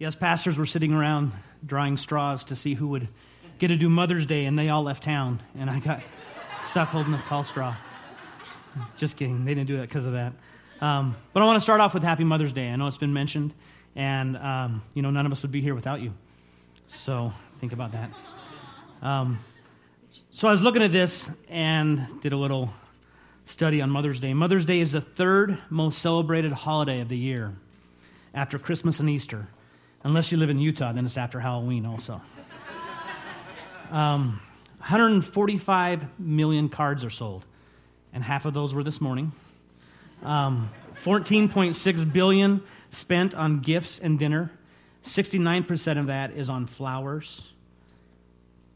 Yes, pastors were sitting around drawing straws to see who would get to do Mother's Day, and they all left town, and I got stuck holding a tall straw. Just kidding. They didn't do that because of that. Um, but I want to start off with Happy Mother's Day. I know it's been mentioned, and um, you know none of us would be here without you. So think about that. Um, so I was looking at this and did a little study on Mother's Day. Mother's Day is the third most celebrated holiday of the year, after Christmas and Easter. Unless you live in Utah, then it's after Halloween also. Um, 145 million cards are sold, and half of those were this morning. Um, 14.6 billion spent on gifts and dinner. 69% of that is on flowers.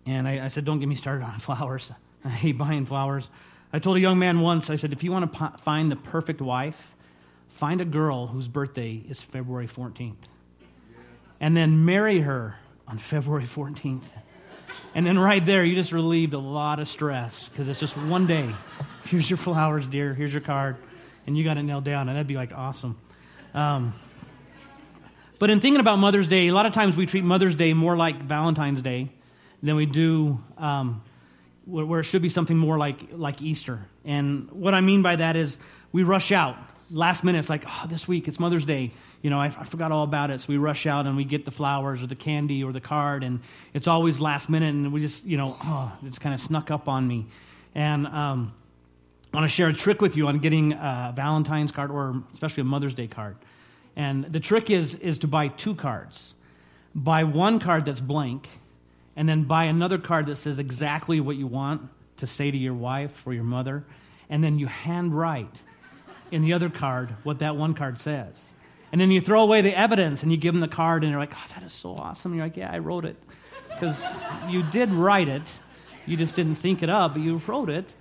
And I, I, said, Don't get me started on flowers. I hate buying flowers. I told a young man once, I said, If you want to po- find the perfect wife, find a girl whose birthday is February 14th. And then marry her on February 14th. And then right there, you just relieved a lot of stress because it's just one day. Here's your flowers, dear. Here's your card. And you got it nailed down. And that'd be like awesome. Um, but in thinking about Mother's Day, a lot of times we treat Mother's Day more like Valentine's Day than we do um, where it should be something more like, like Easter. And what I mean by that is we rush out. Last minute, it's like, oh, this week, it's Mother's Day. You know, I, I, forgot all about it. So we rush out and we get the flowers or the candy or the card. And it's always last minute. And we just, you know, oh, it's kind of snuck up on me. And um, I want to share a trick with you on getting a Valentine's card or especially a Mother's Day card. And the trick is, is to buy two cards. Buy one card that's blank and then buy another card that says exactly what you want to say to your wife or your mother, and then you handwrite in the other card what that one card says. And then you throw away the evidence and you give them the card, and you're like, oh, that is so awesome. And you're like, yeah, I wrote it. Because you did write it, you just didn't think it up, but you wrote it.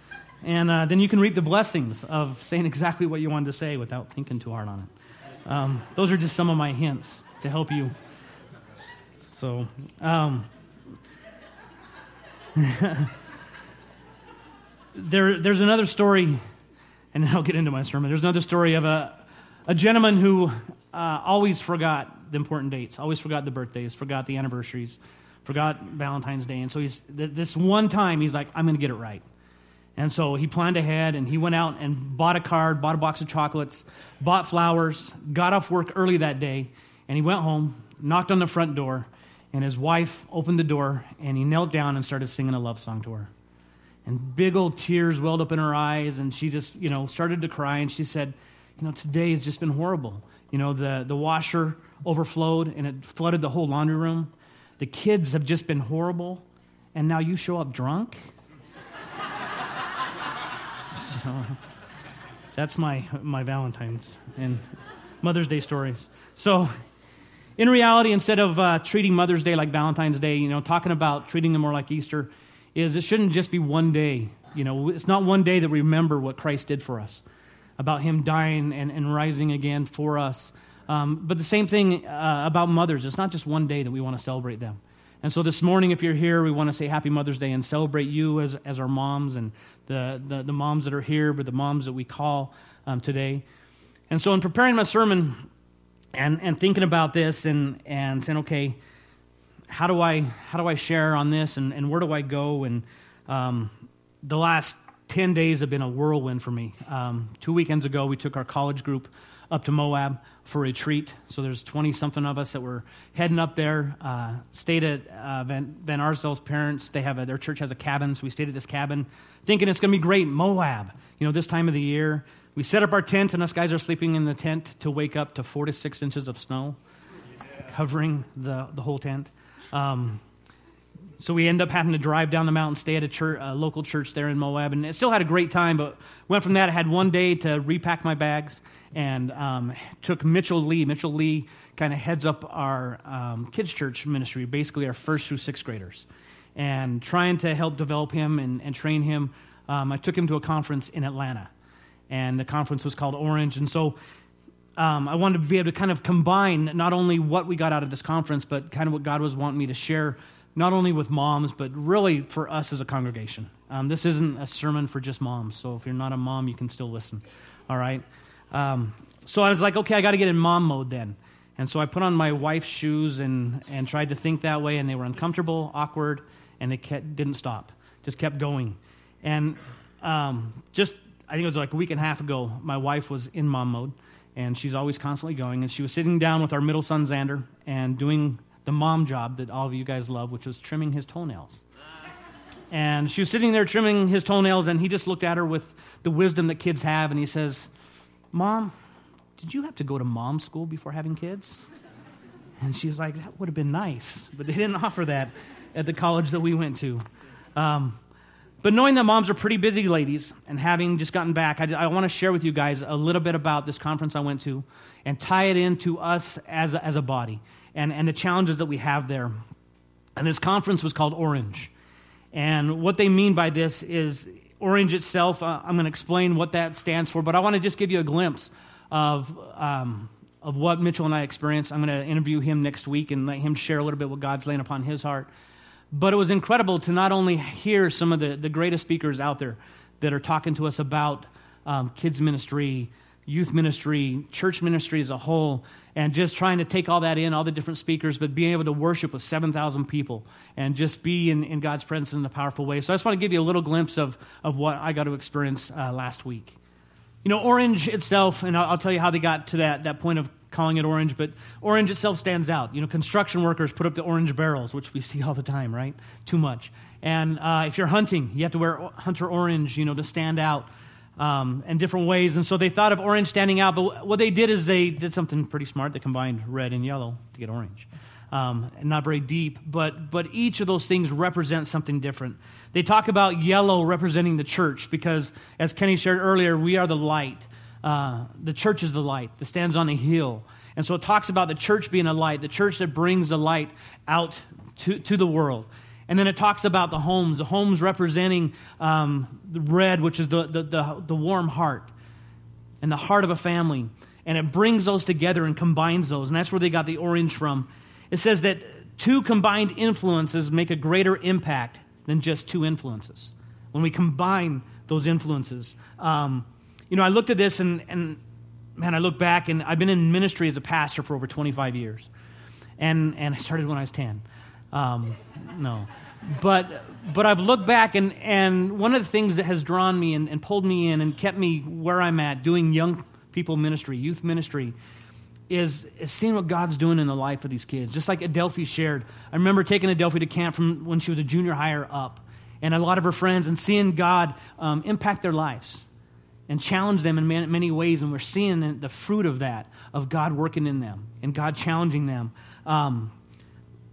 And uh, then you can reap the blessings of saying exactly what you wanted to say without thinking too hard on it. Um, those are just some of my hints to help you. So, um, there, there's another story, and then I'll get into my sermon. There's another story of a, a gentleman who uh, always forgot the important dates, always forgot the birthdays, forgot the anniversaries, forgot Valentine's Day. And so he's, this one time, he's like, I'm going to get it right. And so he planned ahead and he went out and bought a card, bought a box of chocolates, bought flowers, got off work early that day, and he went home, knocked on the front door, and his wife opened the door and he knelt down and started singing a love song to her. And big old tears welled up in her eyes and she just, you know, started to cry and she said, You know, today has just been horrible. You know, the, the washer overflowed and it flooded the whole laundry room. The kids have just been horrible. And now you show up drunk? so that's my, my Valentine's and Mother's Day stories. So in reality, instead of uh, treating Mother's Day like Valentine's Day, you know, talking about treating them more like Easter, is it shouldn't just be one day. You know, it's not one day that we remember what Christ did for us, about Him dying and, and rising again for us. Um, but the same thing uh, about mothers. It's not just one day that we want to celebrate them. And so this morning, if you're here, we want to say Happy Mother's Day and celebrate you as, as our moms and the, the, the moms that are here, but the moms that we call um, today. And so in preparing my sermon, and, and thinking about this and, and saying, okay, how do I, how do I share on this and, and where do I go? And um, the last 10 days have been a whirlwind for me. Um, two weekends ago, we took our college group up to Moab for a retreat. So there's 20 something of us that were heading up there. Uh, stayed at uh, Van, Van Arsdale's parents. They have a, their church has a cabin, so we stayed at this cabin, thinking it's going to be great. Moab, you know, this time of the year. We set up our tent, and us guys are sleeping in the tent to wake up to four to six inches of snow covering the, the whole tent. Um, so we end up having to drive down the mountain, stay at a, church, a local church there in Moab, and it still had a great time. But went from that. I had one day to repack my bags, and um, took Mitchell Lee. Mitchell Lee kind of heads up our um, kids' church ministry, basically our first through sixth graders, and trying to help develop him and, and train him. Um, I took him to a conference in Atlanta, and the conference was called Orange. And so um, I wanted to be able to kind of combine not only what we got out of this conference, but kind of what God was wanting me to share, not only with moms, but really for us as a congregation. Um, this isn't a sermon for just moms, so if you're not a mom, you can still listen. All right? Um, so I was like, okay, I got to get in mom mode then. And so I put on my wife's shoes and, and tried to think that way, and they were uncomfortable, awkward, and they kept, didn't stop, just kept going. And um, just, I think it was like a week and a half ago, my wife was in mom mode, and she's always constantly going. And she was sitting down with our middle son, Xander, and doing the mom job that all of you guys love, which was trimming his toenails. And she was sitting there trimming his toenails, and he just looked at her with the wisdom that kids have, and he says, Mom, did you have to go to mom school before having kids? And she's like, That would have been nice. But they didn't offer that at the college that we went to. Um, but knowing that moms are pretty busy ladies and having just gotten back, I, I want to share with you guys a little bit about this conference I went to and tie it into us as a, as a body and, and the challenges that we have there. And this conference was called Orange. And what they mean by this is Orange itself, uh, I'm going to explain what that stands for, but I want to just give you a glimpse of, um, of what Mitchell and I experienced. I'm going to interview him next week and let him share a little bit what God's laying upon his heart. But it was incredible to not only hear some of the, the greatest speakers out there that are talking to us about um, kids' ministry, youth ministry, church ministry as a whole, and just trying to take all that in, all the different speakers, but being able to worship with 7,000 people and just be in, in God's presence in a powerful way. So I just want to give you a little glimpse of, of what I got to experience uh, last week. You know, Orange itself, and I'll, I'll tell you how they got to that, that point of calling it orange, but orange itself stands out. You know, construction workers put up the orange barrels, which we see all the time, right? Too much. And uh, if you're hunting, you have to wear hunter orange, you know, to stand out um, in different ways. And so they thought of orange standing out, but what they did is they did something pretty smart. They combined red and yellow to get orange. Um, and not very deep, but, but each of those things represents something different. They talk about yellow representing the church because, as Kenny shared earlier, we are the light. Uh, the church is the light that stands on a hill. And so it talks about the church being a light, the church that brings the light out to, to the world. And then it talks about the homes, the homes representing um, the red, which is the, the, the, the warm heart and the heart of a family. And it brings those together and combines those. And that's where they got the orange from. It says that two combined influences make a greater impact than just two influences. When we combine those influences, um, you know, I looked at this and, and man, I look back and I've been in ministry as a pastor for over 25 years. And, and I started when I was 10. Um, no. But, but I've looked back and, and one of the things that has drawn me and, and pulled me in and kept me where I'm at doing young people ministry, youth ministry, is, is seeing what God's doing in the life of these kids. Just like Adelphi shared. I remember taking Adelphi to camp from when she was a junior higher up and a lot of her friends and seeing God um, impact their lives and challenge them in many ways. And we're seeing the fruit of that, of God working in them and God challenging them. Um,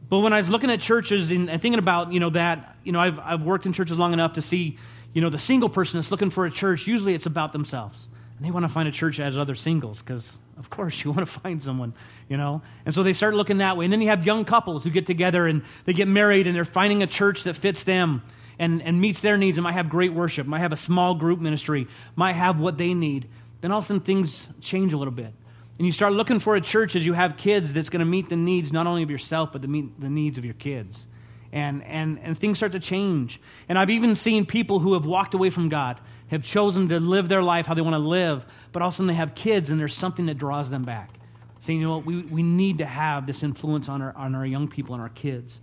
but when I was looking at churches and, and, thinking about, you know, that, you know, I've, I've worked in churches long enough to see, you know, the single person that's looking for a church, usually it's about themselves. And they want to find a church as other singles because, of course, you want to find someone, you know? And so they start looking that way. And then you have young couples who get together and they get married and they're finding a church that fits them and, and meets their needs and might have great worship, might have a small group ministry, might have what they need, then all of a sudden things change a little bit. And you start looking for a church as you have kids that's going to meet the needs not only of yourself, but to meet the needs of your kids. And, and, and things start to change. And I've even seen people who have walked away from God, have chosen to live their life how they want to live, but all of a sudden they have kids and there's something that draws them back. Saying, you know what, we, we need to have this influence on our, on our young people and our kids.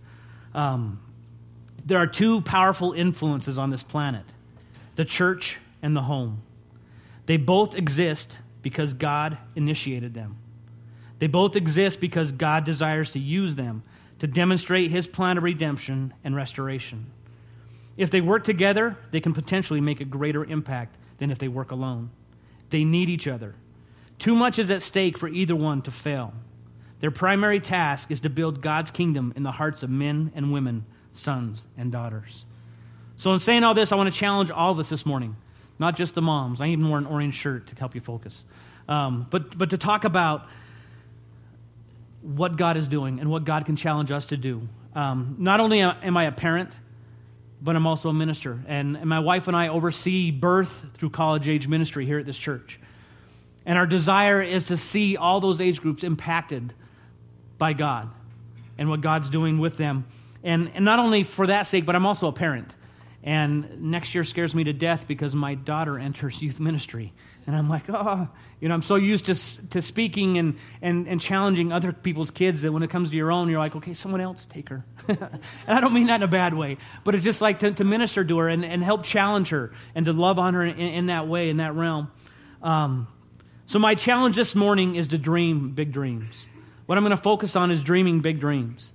Um, there are two powerful influences on this planet the church and the home. They both exist because God initiated them. They both exist because God desires to use them to demonstrate his plan of redemption and restoration. If they work together, they can potentially make a greater impact than if they work alone. They need each other. Too much is at stake for either one to fail. Their primary task is to build God's kingdom in the hearts of men and women sons and daughters. So, in saying all this, I want to challenge all of us this morning, not just the moms. I even wore an orange shirt to help you focus. Um, but, but to talk about what God is doing and what God can challenge us to do. Um, not only am I a parent, but I'm also a minister. And, and my wife and I oversee birth through college age ministry here at this church. And our desire is to see all those age groups impacted by God and what God's doing with them. And, and not only for that sake, but I'm also a parent. And next year scares me to death because my daughter enters youth ministry. And I'm like, oh, you know, I'm so used to, to speaking and, and, and challenging other people's kids that when it comes to your own, you're like, okay, someone else take her. and I don't mean that in a bad way, but it's just like to, to minister to her and, and help challenge her and to love on her in, in that way, in that realm. Um, so, my challenge this morning is to dream big dreams. What I'm going to focus on is dreaming big dreams.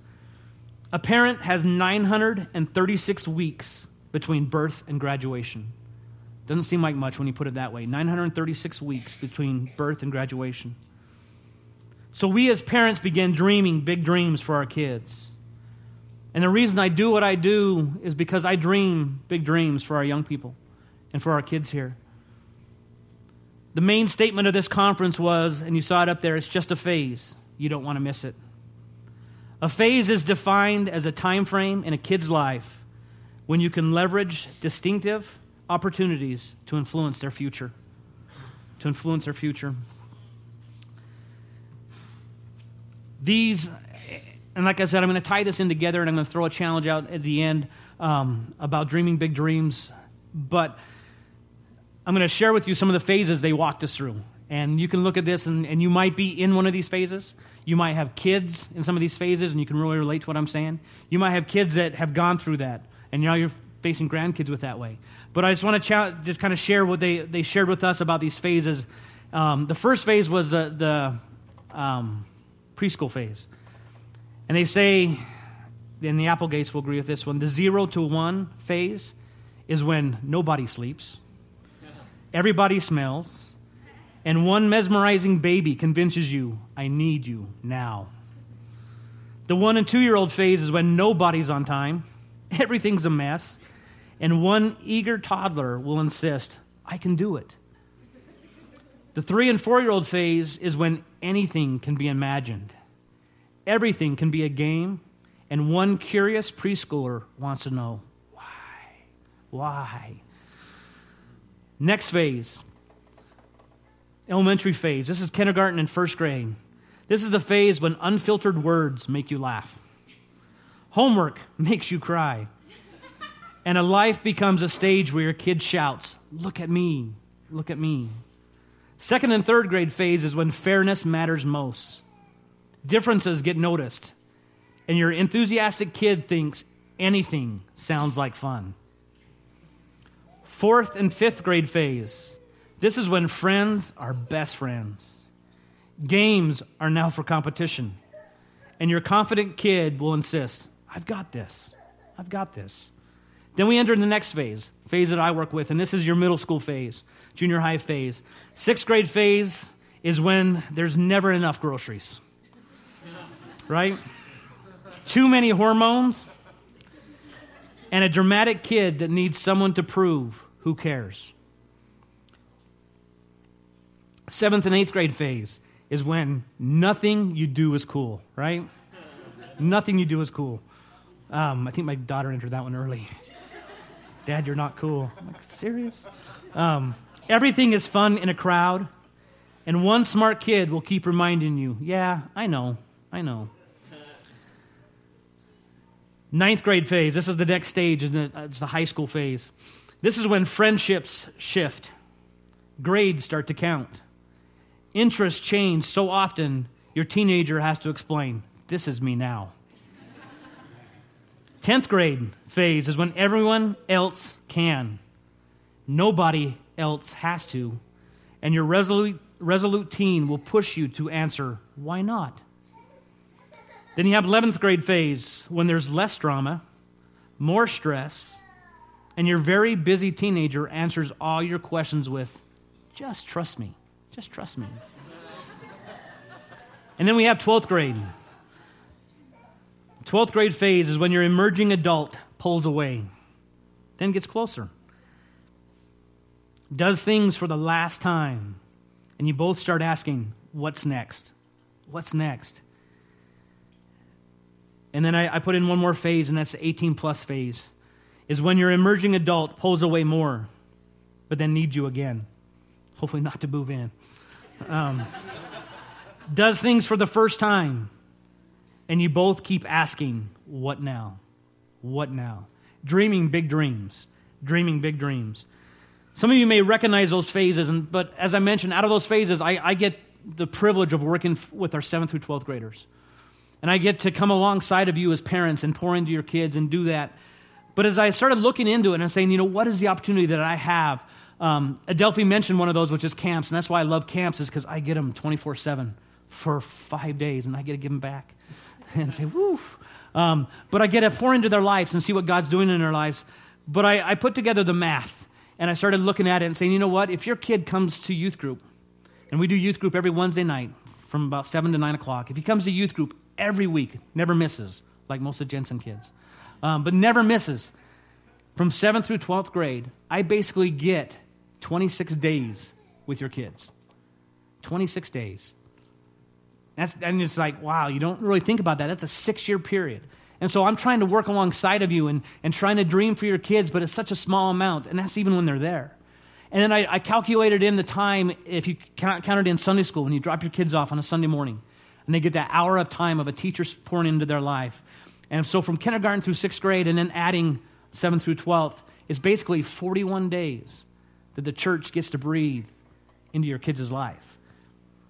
A parent has 936 weeks between birth and graduation. Doesn't seem like much when you put it that way. 936 weeks between birth and graduation. So we as parents begin dreaming big dreams for our kids. And the reason I do what I do is because I dream big dreams for our young people and for our kids here. The main statement of this conference was, and you saw it up there, it's just a phase. You don't want to miss it. A phase is defined as a time frame in a kid's life when you can leverage distinctive opportunities to influence their future. To influence their future. These, and like I said, I'm going to tie this in together and I'm going to throw a challenge out at the end um, about dreaming big dreams. But I'm going to share with you some of the phases they walked us through. And you can look at this, and, and you might be in one of these phases. You might have kids in some of these phases, and you can really relate to what I'm saying. You might have kids that have gone through that, and now you're facing grandkids with that way. But I just want to just kind of share what they, they shared with us about these phases. Um, the first phase was the, the um, preschool phase. And they say, and the Applegates will agree with this one, the zero to one phase is when nobody sleeps, everybody smells, and one mesmerizing baby convinces you, I need you now. The one and two year old phase is when nobody's on time, everything's a mess, and one eager toddler will insist, I can do it. The three and four year old phase is when anything can be imagined, everything can be a game, and one curious preschooler wants to know why? Why? Next phase, elementary phase. This is kindergarten and first grade. This is the phase when unfiltered words make you laugh. Homework makes you cry. And a life becomes a stage where your kid shouts, Look at me, look at me. Second and third grade phase is when fairness matters most. Differences get noticed, and your enthusiastic kid thinks anything sounds like fun. Fourth and fifth grade phase this is when friends are best friends. Games are now for competition. And your confident kid will insist, I've got this. I've got this. Then we enter in the next phase, phase that I work with, and this is your middle school phase, junior high phase. Sixth grade phase is when there's never enough groceries, right? Too many hormones, and a dramatic kid that needs someone to prove who cares seventh and eighth grade phase is when nothing you do is cool, right? nothing you do is cool. Um, I think my daughter entered that one early. Dad, you're not cool. I'm like, serious? Um, everything is fun in a crowd, and one smart kid will keep reminding you, yeah, I know, I know. Ninth grade phase, this is the next stage, it's the high school phase. This is when friendships shift, grades start to count interests change so often, your teenager has to explain, This is me now. 10th grade phase is when everyone else can. Nobody else has to. And your resolute, resolute teen will push you to answer, Why not? Then you have 11th grade phase when there's less drama, more stress, and your very busy teenager answers all your questions with, Just trust me. Just trust me. And then we have 12th grade. 12th grade phase is when your emerging adult pulls away, then gets closer, does things for the last time, and you both start asking, What's next? What's next? And then I, I put in one more phase, and that's the 18 plus phase, is when your emerging adult pulls away more, but then needs you again. Hopefully, not to move in um, does things for the first time, and you both keep asking, What now? What now? Dreaming big dreams. dreaming big dreams. Some of you may recognize those phases, and, but as I mentioned, out of those phases, I, I get the privilege of working with our 7th through 12th graders. And I get to come alongside of you as parents and pour into your kids and do that. But as I started looking into it and saying, you know, what is the opportunity that I have? Um, Adelphi mentioned one of those, which is camps. And that's why I love camps, is because I get them 24 7 for five days and I get to give them back and say, woof. Um, but I get to pour into their lives and see what God's doing in their lives. But I, I put together the math and I started looking at it and saying, you know what? If your kid comes to youth group, and we do youth group every Wednesday night from about 7 to 9 o'clock, if he comes to youth group every week, never misses, like most of Jensen kids, um, but never misses, from 7th through 12th grade, I basically get 26 days with your kids. 26 days. That's, and it's like, wow, you don't really think about that. That's a six year period. And so I'm trying to work alongside of you and, and trying to dream for your kids, but it's such a small amount, and that's even when they're there. And then I, I calculated in the time, if you count, it in Sunday school, when you drop your kids off on a Sunday morning, and they get that hour of time of a teacher pouring into their life. And so from kindergarten through sixth grade, and then adding seventh through 12th, is basically 41 days that the church gets to breathe into your kids' life.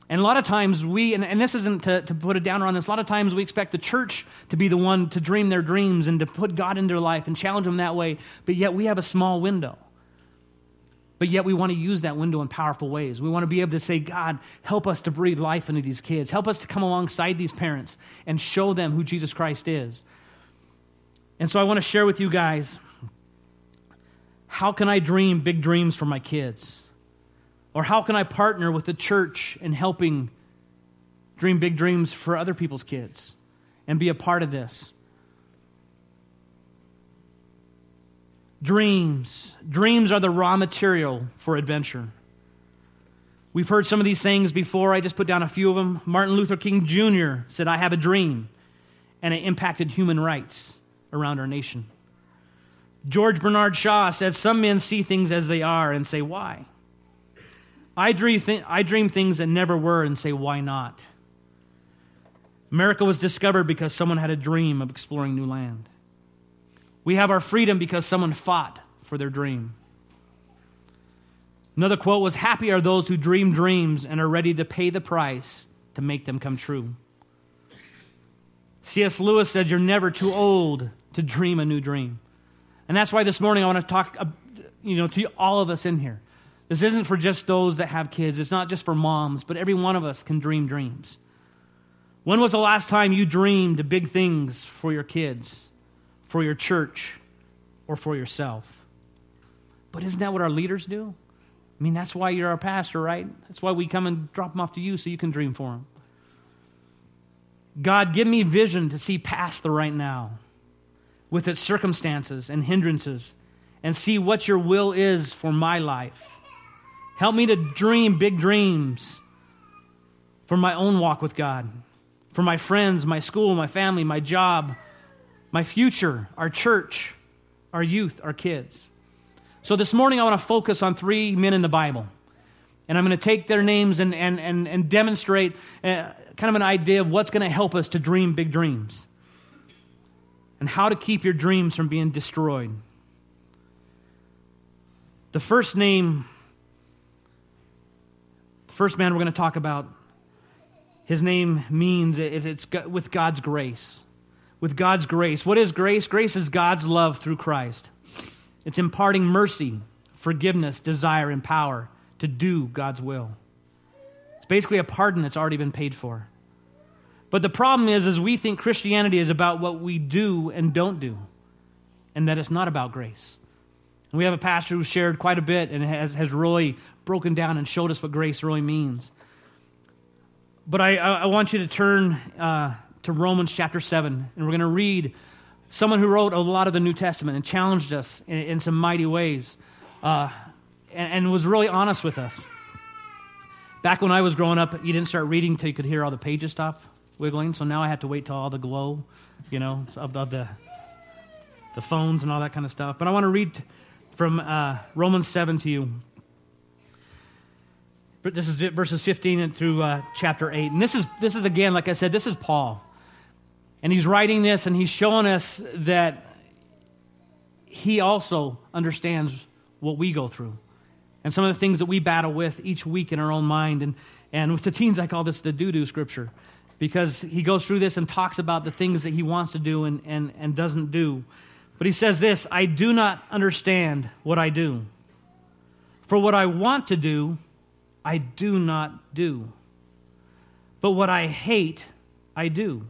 And a lot of times we, and, and this isn't to, to put a downer on this, a lot of times we expect the church to be the one to dream their dreams and to put God into their life and challenge them that way, but yet we have a small window. But yet we want to use that window in powerful ways. We want to be able to say, God, help us to breathe life into these kids. Help us to come alongside these parents and show them who Jesus Christ is. And so I want to share with you guys how can I dream big dreams for my kids? Or how can I partner with the church in helping dream big dreams for other people's kids and be a part of this? Dreams. Dreams are the raw material for adventure. We've heard some of these sayings before. I just put down a few of them. Martin Luther King Jr. said, I have a dream, and it impacted human rights around our nation. George Bernard Shaw said, Some men see things as they are and say, Why? I dream, th- I dream things that never were and say, why not? America was discovered because someone had a dream of exploring new land. We have our freedom because someone fought for their dream. Another quote was Happy are those who dream dreams and are ready to pay the price to make them come true. C.S. Lewis said, You're never too old to dream a new dream. And that's why this morning I want to talk uh, you know, to all of us in here. This isn't for just those that have kids, it's not just for moms, but every one of us can dream dreams. When was the last time you dreamed big things for your kids, for your church, or for yourself? But isn't that what our leaders do? I mean, that's why you're our pastor, right? That's why we come and drop them off to you so you can dream for them. God, give me vision to see past the right now with its circumstances and hindrances and see what your will is for my life. Help me to dream big dreams for my own walk with God, for my friends, my school, my family, my job, my future, our church, our youth, our kids. So this morning I want to focus on three men in the Bible. And I'm going to take their names and, and, and, and demonstrate uh, kind of an idea of what's going to help us to dream big dreams and how to keep your dreams from being destroyed. The first name the first man we're going to talk about, his name means it's with God's grace. With God's grace. What is grace? Grace is God's love through Christ. It's imparting mercy, forgiveness, desire, and power to do God's will. It's basically a pardon that's already been paid for. But the problem is, is we think Christianity is about what we do and don't do, and that it's not about grace. And we have a pastor who shared quite a bit and has, has really broken down and showed us what grace really means. But I, I want you to turn uh, to Romans chapter 7, and we're going to read someone who wrote a lot of the New Testament and challenged us in, in some mighty ways uh, and, and was really honest with us. Back when I was growing up, you didn't start reading until you could hear all the pages stop wiggling. So now I have to wait till all the glow, you know, of, of the the phones and all that kind of stuff. But I want to read from uh, Romans 7 to you. This is verses 15 and through uh, chapter 8. And this is, this is, again, like I said, this is Paul. And he's writing this and he's showing us that He also understands what we go through and some of the things that we battle with each week in our own mind. And, and with the teens, I call this the doo doo scripture because he goes through this and talks about the things that he wants to do and, and, and doesn't do. But he says this I do not understand what I do. For what I want to do, I do not do. But what I hate, I do.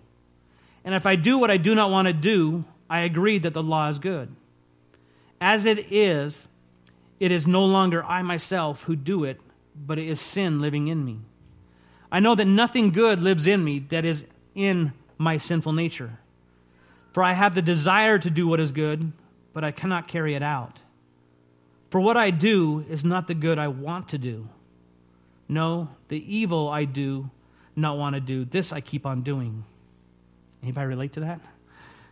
And if I do what I do not want to do, I agree that the law is good. As it is, it is no longer I myself who do it, but it is sin living in me. I know that nothing good lives in me that is in my sinful nature. For I have the desire to do what is good, but I cannot carry it out. For what I do is not the good I want to do. No, the evil I do not want to do, this I keep on doing. Anybody relate to that?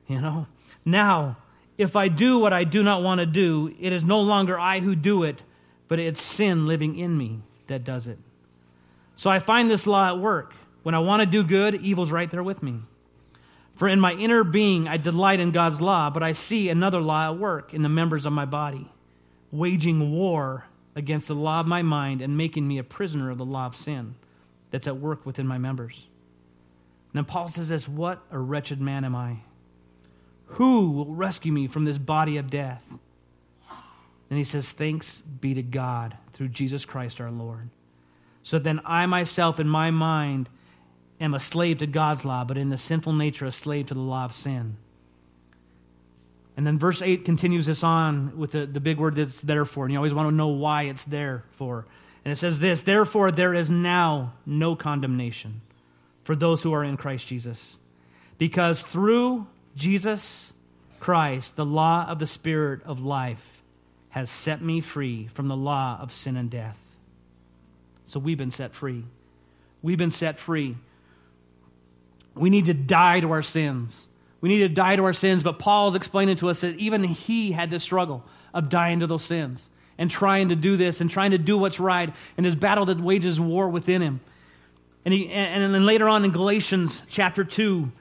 You know? Now, if I do what I do not want to do, it is no longer I who do it, but it's sin living in me that does it. So I find this law at work. When I want to do good, evil's right there with me. For in my inner being, I delight in God's law, but I see another law at work in the members of my body, waging war against the law of my mind and making me a prisoner of the law of sin that's at work within my members. And then Paul says this What a wretched man am I! Who will rescue me from this body of death? And he says, Thanks be to God through Jesus Christ our Lord. So then I myself, in my mind, am a slave to God's law, but in the sinful nature, a slave to the law of sin. And then verse 8 continues this on with the, the big word that's there for. And you always want to know why it's there for. And it says this Therefore, there is now no condemnation for those who are in Christ Jesus. Because through Jesus Christ, the law of the Spirit of life has set me free from the law of sin and death. So we've been set free. We've been set free. We need to die to our sins. We need to die to our sins, but Paul's explaining to us that even he had this struggle of dying to those sins and trying to do this and trying to do what's right and his battle that wages war within him. And, he, and then later on in Galatians chapter 2,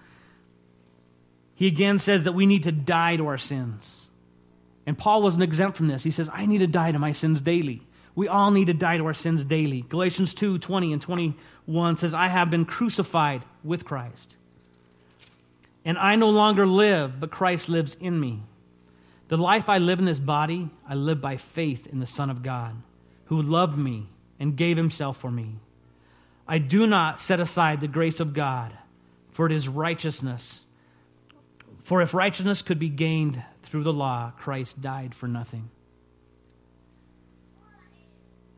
he again says that we need to die to our sins. And Paul wasn't exempt from this. He says, I need to die to my sins daily. We all need to die to our sins daily. Galatians 2 20 and 21 says, I have been crucified with Christ. And I no longer live, but Christ lives in me. The life I live in this body, I live by faith in the Son of God, who loved me and gave himself for me. I do not set aside the grace of God, for it is righteousness. For if righteousness could be gained through the law, Christ died for nothing.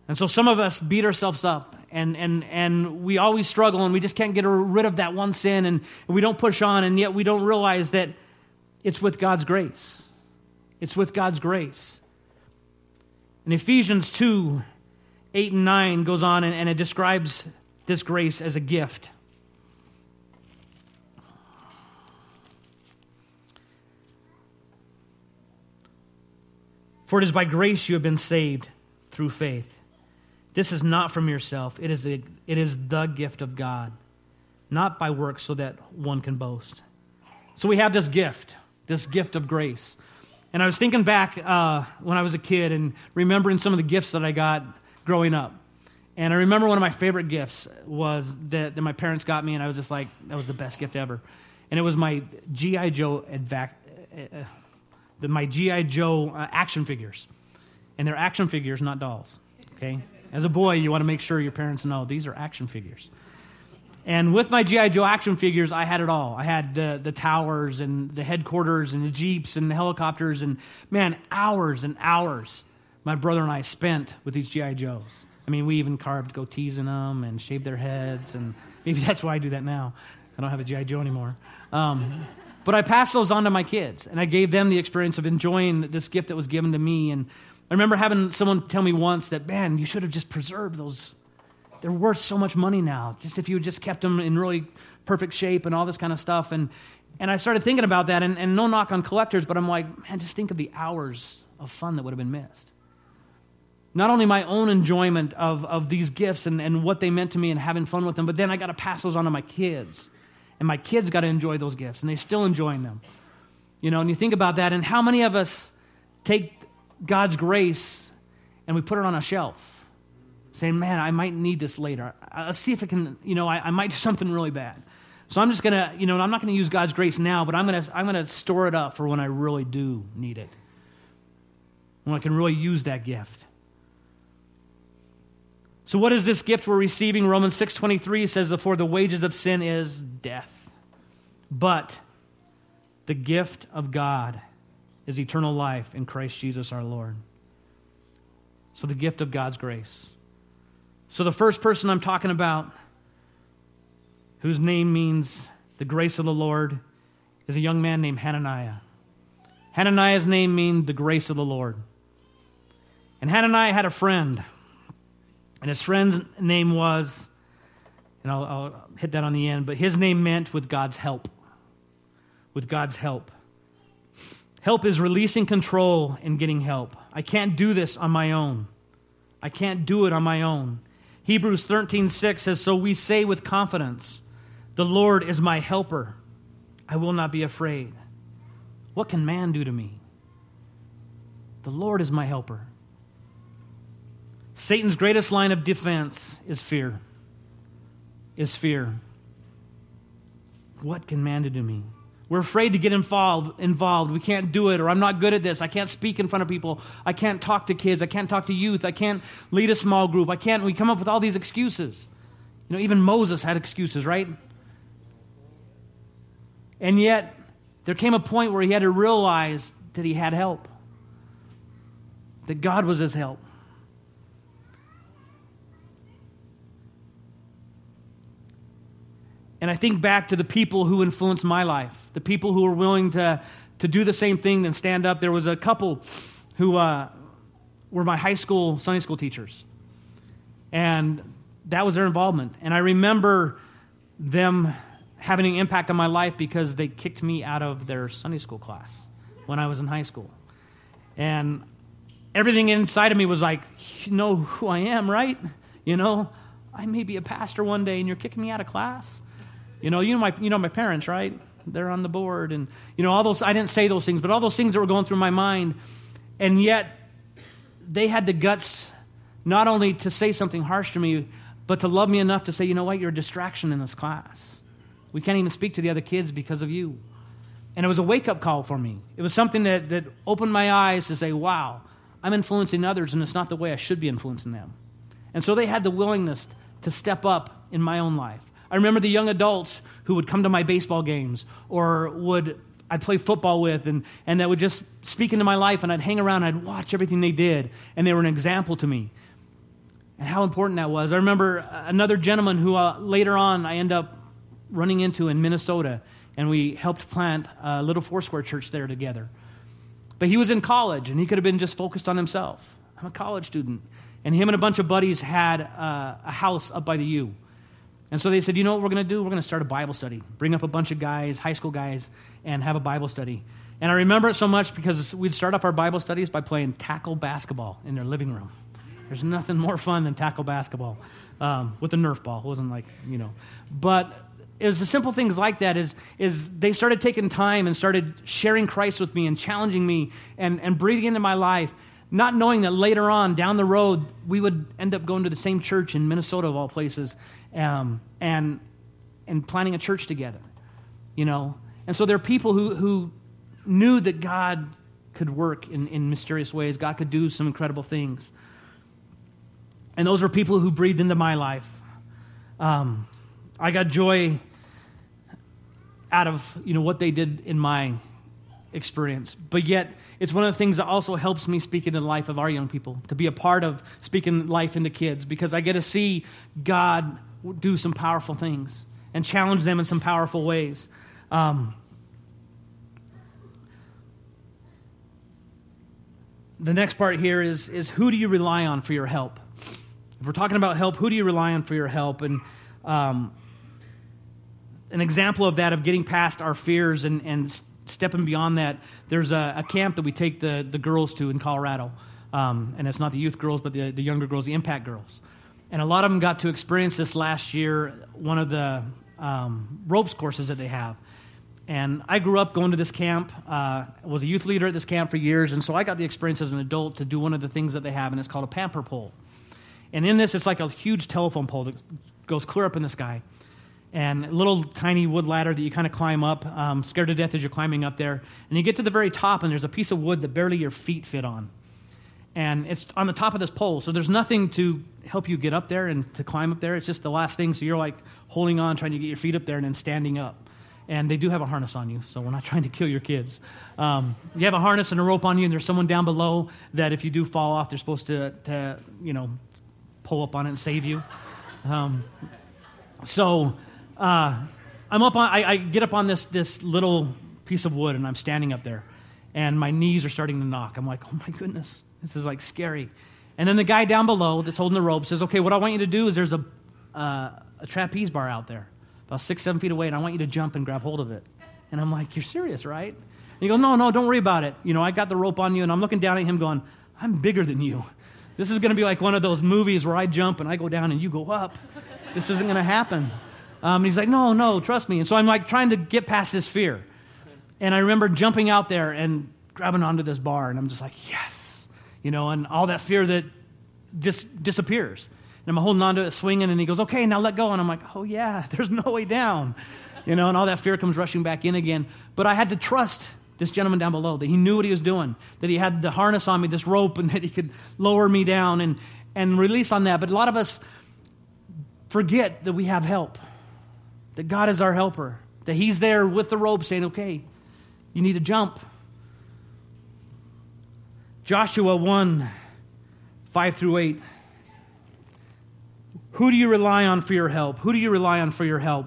And so some of us beat ourselves up and, and, and we always struggle and we just can't get rid of that one sin and, and we don't push on and yet we don't realize that it's with God's grace. It's with God's grace. In Ephesians 2 8 and 9 goes on and, and it describes this grace as a gift. For it is by grace you have been saved through faith. This is not from yourself, it is, a, it is the gift of God, not by works so that one can boast. So we have this gift, this gift of grace. And I was thinking back uh, when I was a kid and remembering some of the gifts that I got growing up. And I remember one of my favorite gifts was that, that my parents got me, and I was just like, that was the best gift ever. And it was my G.I. Joe advac- uh, uh, the, my G.I. Joe uh, action figures. And they're action figures, not dolls. Okay? As a boy, you want to make sure your parents know these are action figures. And with my G.I. Joe action figures, I had it all. I had the, the towers and the headquarters and the jeeps and the helicopters. And man, hours and hours my brother and I spent with these G.I. Joes. I mean, we even carved goatees in them and shaved their heads. And maybe that's why I do that now. I don't have a G.I. Joe anymore. Um, but I passed those on to my kids, and I gave them the experience of enjoying this gift that was given to me. And I remember having someone tell me once that, man, you should have just preserved those. They're worth so much money now, just if you had just kept them in really perfect shape and all this kind of stuff. And, and I started thinking about that, and, and no knock on collectors, but I'm like, man, just think of the hours of fun that would have been missed. Not only my own enjoyment of, of these gifts and, and what they meant to me and having fun with them, but then I got to pass those on to my kids. And my kids got to enjoy those gifts, and they're still enjoying them. You know, and you think about that, and how many of us take God's grace and we put it on a shelf, saying, man, I might need this later. Let's see if it can, you know, I, I might do something really bad. So I'm just going to, you know, I'm not going to use God's grace now, but I'm going to I'm going to store it up for when I really do need it. When I can really use that gift. So what is this gift we're receiving? Romans 6:23 says for the wages of sin is death. But the gift of God is eternal life in Christ Jesus our Lord. So, the gift of God's grace. So, the first person I'm talking about, whose name means the grace of the Lord, is a young man named Hananiah. Hananiah's name means the grace of the Lord. And Hananiah had a friend, and his friend's name was, and I'll, I'll hit that on the end, but his name meant with God's help. With God's help. Help is releasing control and getting help. I can't do this on my own. I can't do it on my own. Hebrews 13:6 says so we say with confidence, the Lord is my helper. I will not be afraid. What can man do to me? The Lord is my helper. Satan's greatest line of defense is fear. Is fear. What can man do to me? We're afraid to get involved, involved. We can't do it, or I'm not good at this. I can't speak in front of people. I can't talk to kids. I can't talk to youth. I can't lead a small group. I can't. We come up with all these excuses. You know, even Moses had excuses, right? And yet, there came a point where he had to realize that he had help, that God was his help. And I think back to the people who influenced my life, the people who were willing to, to do the same thing and stand up. There was a couple who uh, were my high school Sunday school teachers. And that was their involvement. And I remember them having an impact on my life because they kicked me out of their Sunday school class when I was in high school. And everything inside of me was like, you know who I am, right? You know, I may be a pastor one day and you're kicking me out of class. You know, you know my, you know my parents, right? They're on the board. And, you know, all those, I didn't say those things, but all those things that were going through my mind. And yet, they had the guts not only to say something harsh to me, but to love me enough to say, you know what, you're a distraction in this class. We can't even speak to the other kids because of you. And it was a wake up call for me. It was something that, that opened my eyes to say, wow, I'm influencing others, and it's not the way I should be influencing them. And so they had the willingness to step up in my own life. I remember the young adults who would come to my baseball games or would I'd play football with and, and that would just speak into my life and I'd hang around and I'd watch everything they did and they were an example to me and how important that was. I remember another gentleman who uh, later on I end up running into in Minnesota and we helped plant a little Foursquare church there together. But he was in college and he could have been just focused on himself. I'm a college student. And him and a bunch of buddies had uh, a house up by the U. And so they said, you know what we're going to do? We're going to start a Bible study. Bring up a bunch of guys, high school guys, and have a Bible study. And I remember it so much because we'd start off our Bible studies by playing tackle basketball in their living room. There's nothing more fun than tackle basketball um, with a Nerf ball. It wasn't like, you know. But it was the simple things like that is, is they started taking time and started sharing Christ with me and challenging me and, and breathing into my life not knowing that later on down the road we would end up going to the same church in minnesota of all places um, and, and planning a church together, you know. And so there are people who, who knew that God could work in, in mysterious ways, God could do some incredible things. And those were people who breathed into my life. Um, I got joy out of you know what they did in my experience. But yet, it's one of the things that also helps me speak into the life of our young people, to be a part of speaking life into kids, because I get to see God do some powerful things and challenge them in some powerful ways. Um, the next part here is, is who do you rely on for your help? If we're talking about help, who do you rely on for your help? And um, an example of that, of getting past our fears and, and stepping beyond that, there's a, a, camp that we take the, the girls to in Colorado. Um, and it's not the youth girls, but the, the younger girls, the impact girls. And a lot of them got to experience this last year, one of the um, ropes courses that they have. And I grew up going to this camp, uh, was a youth leader at this camp for years, and so I got the experience as an adult to do one of the things that they have, and it's called a pamper pole. And in this, it's like a huge telephone pole that goes clear up in the sky. And a little tiny wood ladder that you kind of climb up, um, scared to death as you're climbing up there. And you get to the very top, and there's a piece of wood that barely your feet fit on. And it's on the top of this pole, so there's nothing to help you get up there and to climb up there. It's just the last thing, so you're like holding on, trying to get your feet up there, and then standing up. And they do have a harness on you, so we're not trying to kill your kids. Um, you have a harness and a rope on you, and there's someone down below that if you do fall off, they're supposed to, to you know, pull up on it and save you. Um, so uh, I'm up on, I, I, get up on this, this little piece of wood and I'm standing up there and my knees are starting to knock. I'm like, oh my goodness, this is like scary. And then the guy down below that's holding the rope says, okay, what I want you to do is there's a, uh, a trapeze bar out there about six, seven feet away and I want you to jump and grab hold of it. And I'm like, you're serious, right? And he goes, no, no, don't worry about it. You know, I got the rope on you and I'm looking down at him going, I'm bigger than you. This is going to be like one of those movies where I jump and I go down and you go up. This isn't going to happen. Um, he's like, no, no, trust me. And so I'm like trying to get past this fear. And I remember jumping out there and grabbing onto this bar, and I'm just like, yes, you know, and all that fear that just disappears. And I'm holding onto it, swinging, and he goes, okay, now let go. And I'm like, oh, yeah, there's no way down, you know, and all that fear comes rushing back in again. But I had to trust this gentleman down below, that he knew what he was doing, that he had the harness on me, this rope, and that he could lower me down and, and release on that. But a lot of us forget that we have help, that God is our helper, that he's there with the rope saying, okay, you need to jump. Joshua 1 5 through 8. Who do you rely on for your help? Who do you rely on for your help?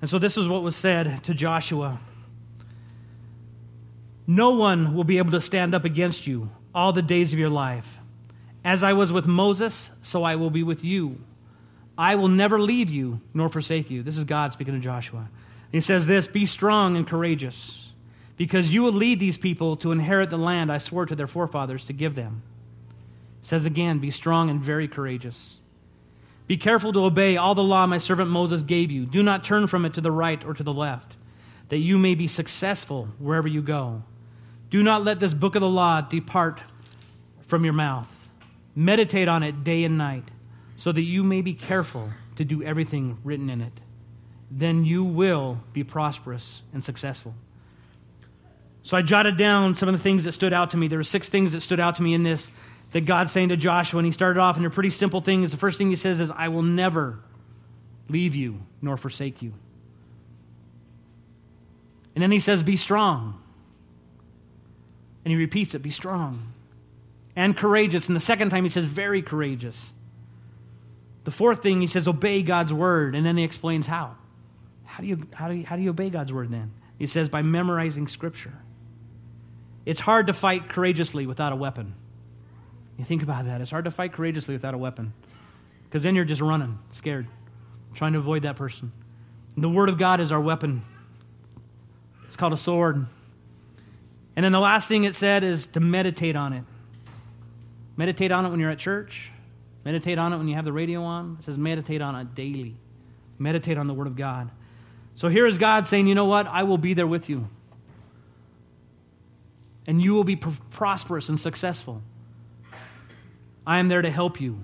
And so this is what was said to Joshua No one will be able to stand up against you all the days of your life. As I was with Moses, so I will be with you. I will never leave you nor forsake you. This is God speaking to Joshua. he says this Be strong and courageous, because you will lead these people to inherit the land I swore to their forefathers to give them. says again, Be strong and very courageous. Be careful to obey all the law my servant Moses gave you. Do not turn from it to the right or to the left, that you may be successful wherever you go. Do not let this book of the law depart from your mouth. Meditate on it day and night, so that you may be careful to do everything written in it. Then you will be prosperous and successful. So I jotted down some of the things that stood out to me. There were six things that stood out to me in this that God's saying to Joshua. And he started off, and they're pretty simple things. The first thing he says is, I will never leave you nor forsake you. And then he says, Be strong. And he repeats it, Be strong. And courageous. And the second time he says, Very courageous. The fourth thing he says, Obey God's word. And then he explains how. How do you, how do you, how do you obey God's word then? He says, By memorizing scripture. It's hard to fight courageously without a weapon. You think about that. It's hard to fight courageously without a weapon because then you're just running, scared, trying to avoid that person. And the Word of God is our weapon. It's called a sword. And then the last thing it said is to meditate on it. Meditate on it when you're at church. Meditate on it when you have the radio on. It says meditate on it daily. Meditate on the Word of God. So here is God saying, you know what? I will be there with you. And you will be prosperous and successful. I am there to help you.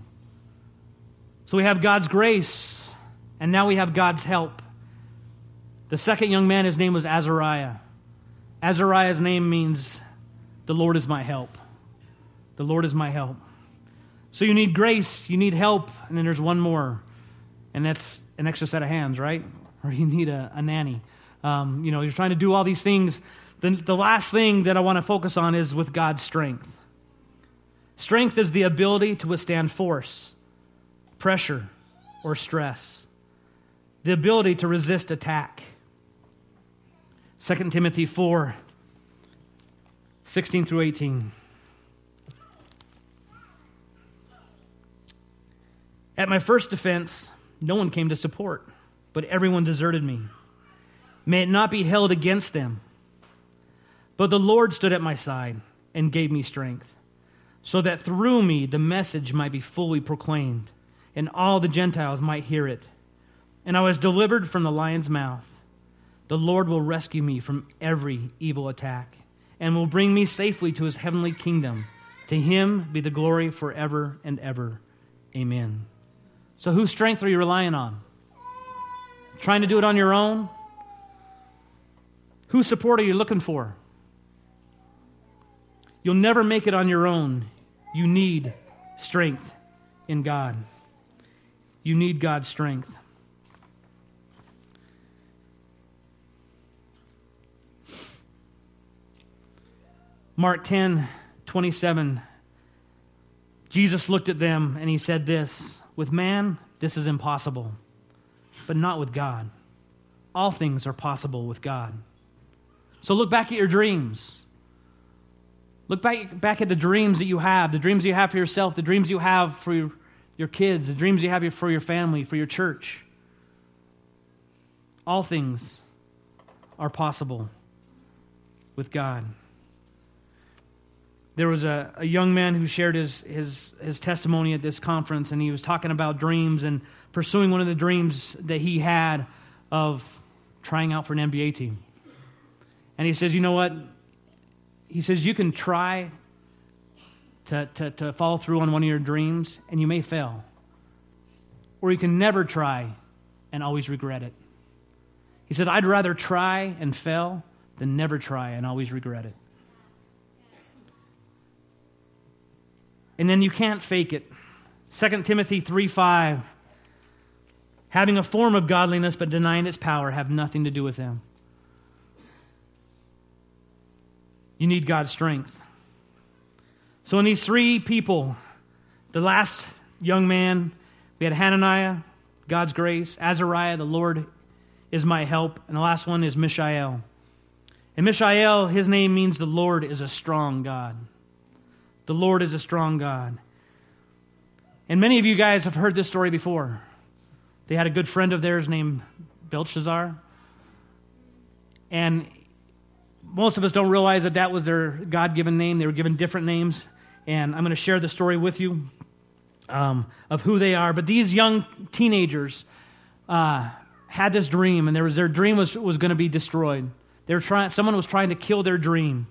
So we have God's grace, and now we have God's help. The second young man, his name was Azariah. Azariah's name means, The Lord is my help. The Lord is my help. So you need grace, you need help, and then there's one more, and that's an extra set of hands, right? Or you need a, a nanny. Um, you know, you're trying to do all these things. The, the last thing that I want to focus on is with God's strength. Strength is the ability to withstand force, pressure, or stress, the ability to resist attack. 2 Timothy 4 16 through 18. At my first defense, no one came to support, but everyone deserted me. May it not be held against them. But the Lord stood at my side and gave me strength so that through me the message might be fully proclaimed, and all the Gentiles might hear it. and I was delivered from the lion's mouth. The Lord will rescue me from every evil attack and will bring me safely to his heavenly kingdom. To him be the glory forever and ever. Amen. So, whose strength are you relying on? Trying to do it on your own? Whose support are you looking for? You'll never make it on your own. You need strength in God. You need God's strength. Mark 10, 27. Jesus looked at them and he said this With man, this is impossible, but not with God. All things are possible with God. So look back at your dreams. Look back, back at the dreams that you have, the dreams you have for yourself, the dreams you have for your, your kids, the dreams you have for your family, for your church. All things are possible with God there was a, a young man who shared his, his, his testimony at this conference, and he was talking about dreams and pursuing one of the dreams that he had of trying out for an NBA team. And he says, You know what? He says, You can try to, to, to follow through on one of your dreams, and you may fail. Or you can never try and always regret it. He said, I'd rather try and fail than never try and always regret it. and then you can't fake it. 2 Timothy 3 5. Having a form of godliness but denying its power have nothing to do with them. You need God's strength. So, in these three people, the last young man, we had Hananiah, God's grace, Azariah, the Lord is my help, and the last one is Mishael. And Mishael, his name means the Lord is a strong God. The Lord is a strong God. And many of you guys have heard this story before. They had a good friend of theirs named Belshazzar. And most of us don't realize that that was their God given name. They were given different names. And I'm going to share the story with you um, of who they are. But these young teenagers uh, had this dream, and there was, their dream was, was going to be destroyed. They were trying, someone was trying to kill their dream.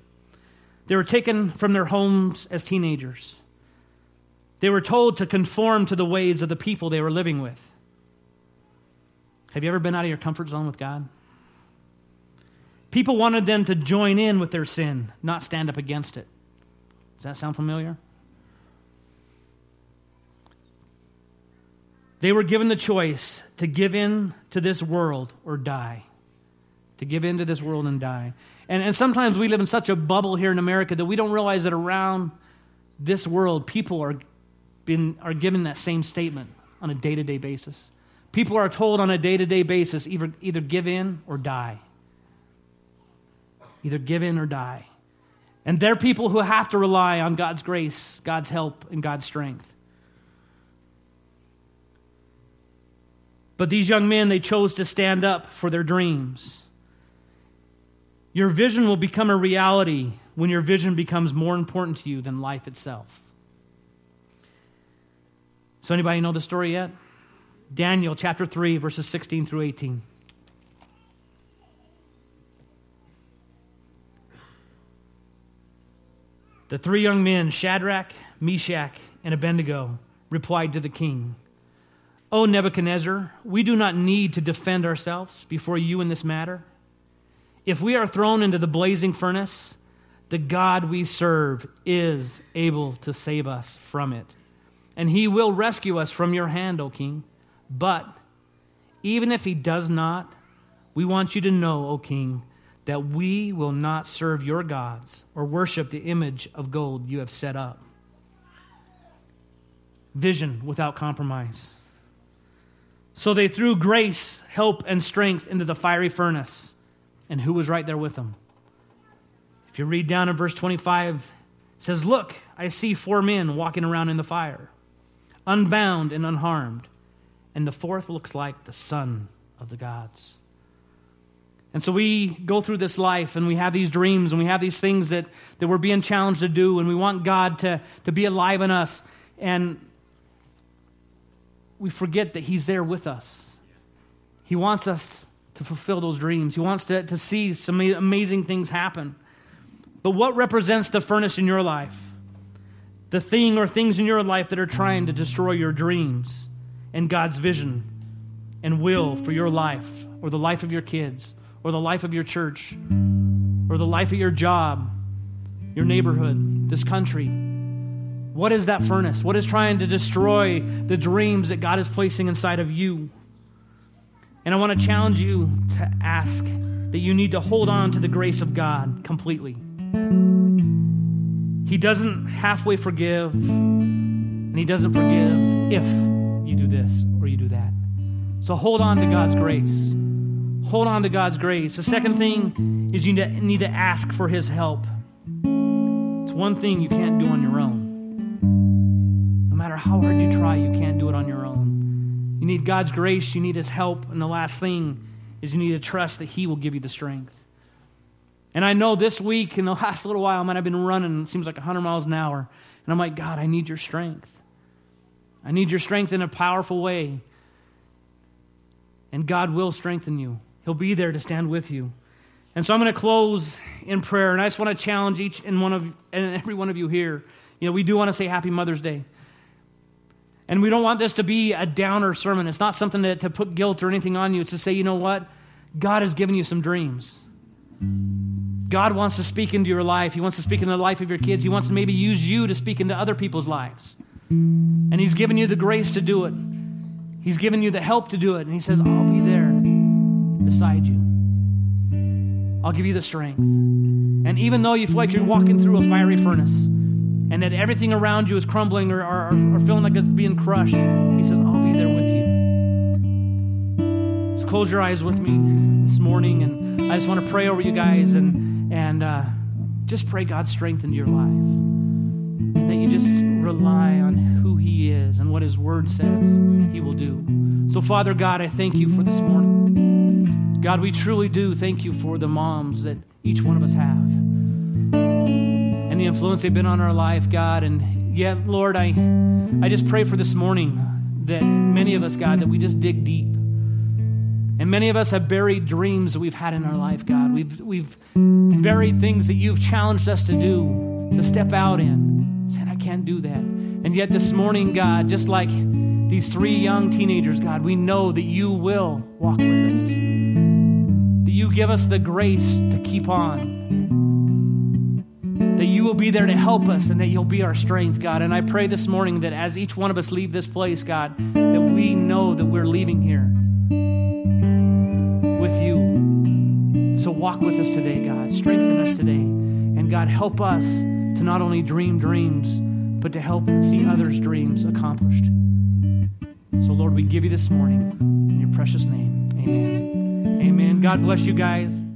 They were taken from their homes as teenagers. They were told to conform to the ways of the people they were living with. Have you ever been out of your comfort zone with God? People wanted them to join in with their sin, not stand up against it. Does that sound familiar? They were given the choice to give in to this world or die. To give in to this world and die. And, and sometimes we live in such a bubble here in America that we don't realize that around this world, people are, been, are given that same statement on a day to day basis. People are told on a day to day basis either, either give in or die. Either give in or die. And they're people who have to rely on God's grace, God's help, and God's strength. But these young men, they chose to stand up for their dreams. Your vision will become a reality when your vision becomes more important to you than life itself. So, anybody know the story yet? Daniel chapter 3, verses 16 through 18. The three young men, Shadrach, Meshach, and Abednego, replied to the king, O Nebuchadnezzar, we do not need to defend ourselves before you in this matter. If we are thrown into the blazing furnace, the God we serve is able to save us from it. And he will rescue us from your hand, O king. But even if he does not, we want you to know, O king, that we will not serve your gods or worship the image of gold you have set up. Vision without compromise. So they threw grace, help, and strength into the fiery furnace and who was right there with them. If you read down in verse 25, it says, Look, I see four men walking around in the fire, unbound and unharmed. And the fourth looks like the son of the gods. And so we go through this life and we have these dreams and we have these things that, that we're being challenged to do, and we want God to, to be alive in us. And we forget that He's there with us. He wants us to fulfill those dreams. He wants to, to see some amazing things happen. But what represents the furnace in your life? The thing or things in your life that are trying to destroy your dreams and God's vision and will for your life or the life of your kids or the life of your church or the life of your job, your neighborhood, this country. What is that furnace? What is trying to destroy the dreams that God is placing inside of you? And I want to challenge you to ask that you need to hold on to the grace of God completely. He doesn't halfway forgive, and He doesn't forgive if you do this or you do that. So hold on to God's grace. Hold on to God's grace. The second thing is you need to ask for His help. It's one thing you can't do on your own. No matter how hard you try, you can't do it on your own. You need God's grace, you need His help. And the last thing is you need to trust that He will give you the strength. And I know this week, in the last little while, man, I've been running, it seems like 100 miles an hour. And I'm like, God, I need your strength. I need your strength in a powerful way. And God will strengthen you, He'll be there to stand with you. And so I'm going to close in prayer. And I just want to challenge each and one of and every one of you here. You know, we do want to say Happy Mother's Day. And we don't want this to be a downer sermon. It's not something to, to put guilt or anything on you. It's to say, you know what? God has given you some dreams. God wants to speak into your life. He wants to speak into the life of your kids. He wants to maybe use you to speak into other people's lives. And He's given you the grace to do it. He's given you the help to do it. And He says, I'll be there beside you. I'll give you the strength. And even though you feel like you're walking through a fiery furnace and that everything around you is crumbling or, or, or feeling like it's being crushed, He says, I'll be there with you. So close your eyes with me this morning. And I just want to pray over you guys and, and uh, just pray God's strength into your life. And that you just rely on who He is and what His Word says He will do. So, Father God, I thank you for this morning. God, we truly do thank you for the moms that each one of us have and the influence they've been on our life, God. And yet, Lord, I, I just pray for this morning that many of us, God, that we just dig deep. And many of us have buried dreams that we've had in our life, God. We've, we've buried things that you've challenged us to do, to step out in, saying, I can't do that. And yet, this morning, God, just like these three young teenagers, God, we know that you will walk with us, that you give us the grace to keep on, that you will be there to help us, and that you'll be our strength, God. And I pray this morning that as each one of us leave this place, God, that we know that we're leaving here with you. So walk with us today, God. Strengthen us today. And God, help us to not only dream dreams, but to help see others' dreams accomplished. So, Lord, we give you this morning in your precious name. Amen. Amen. God bless you guys.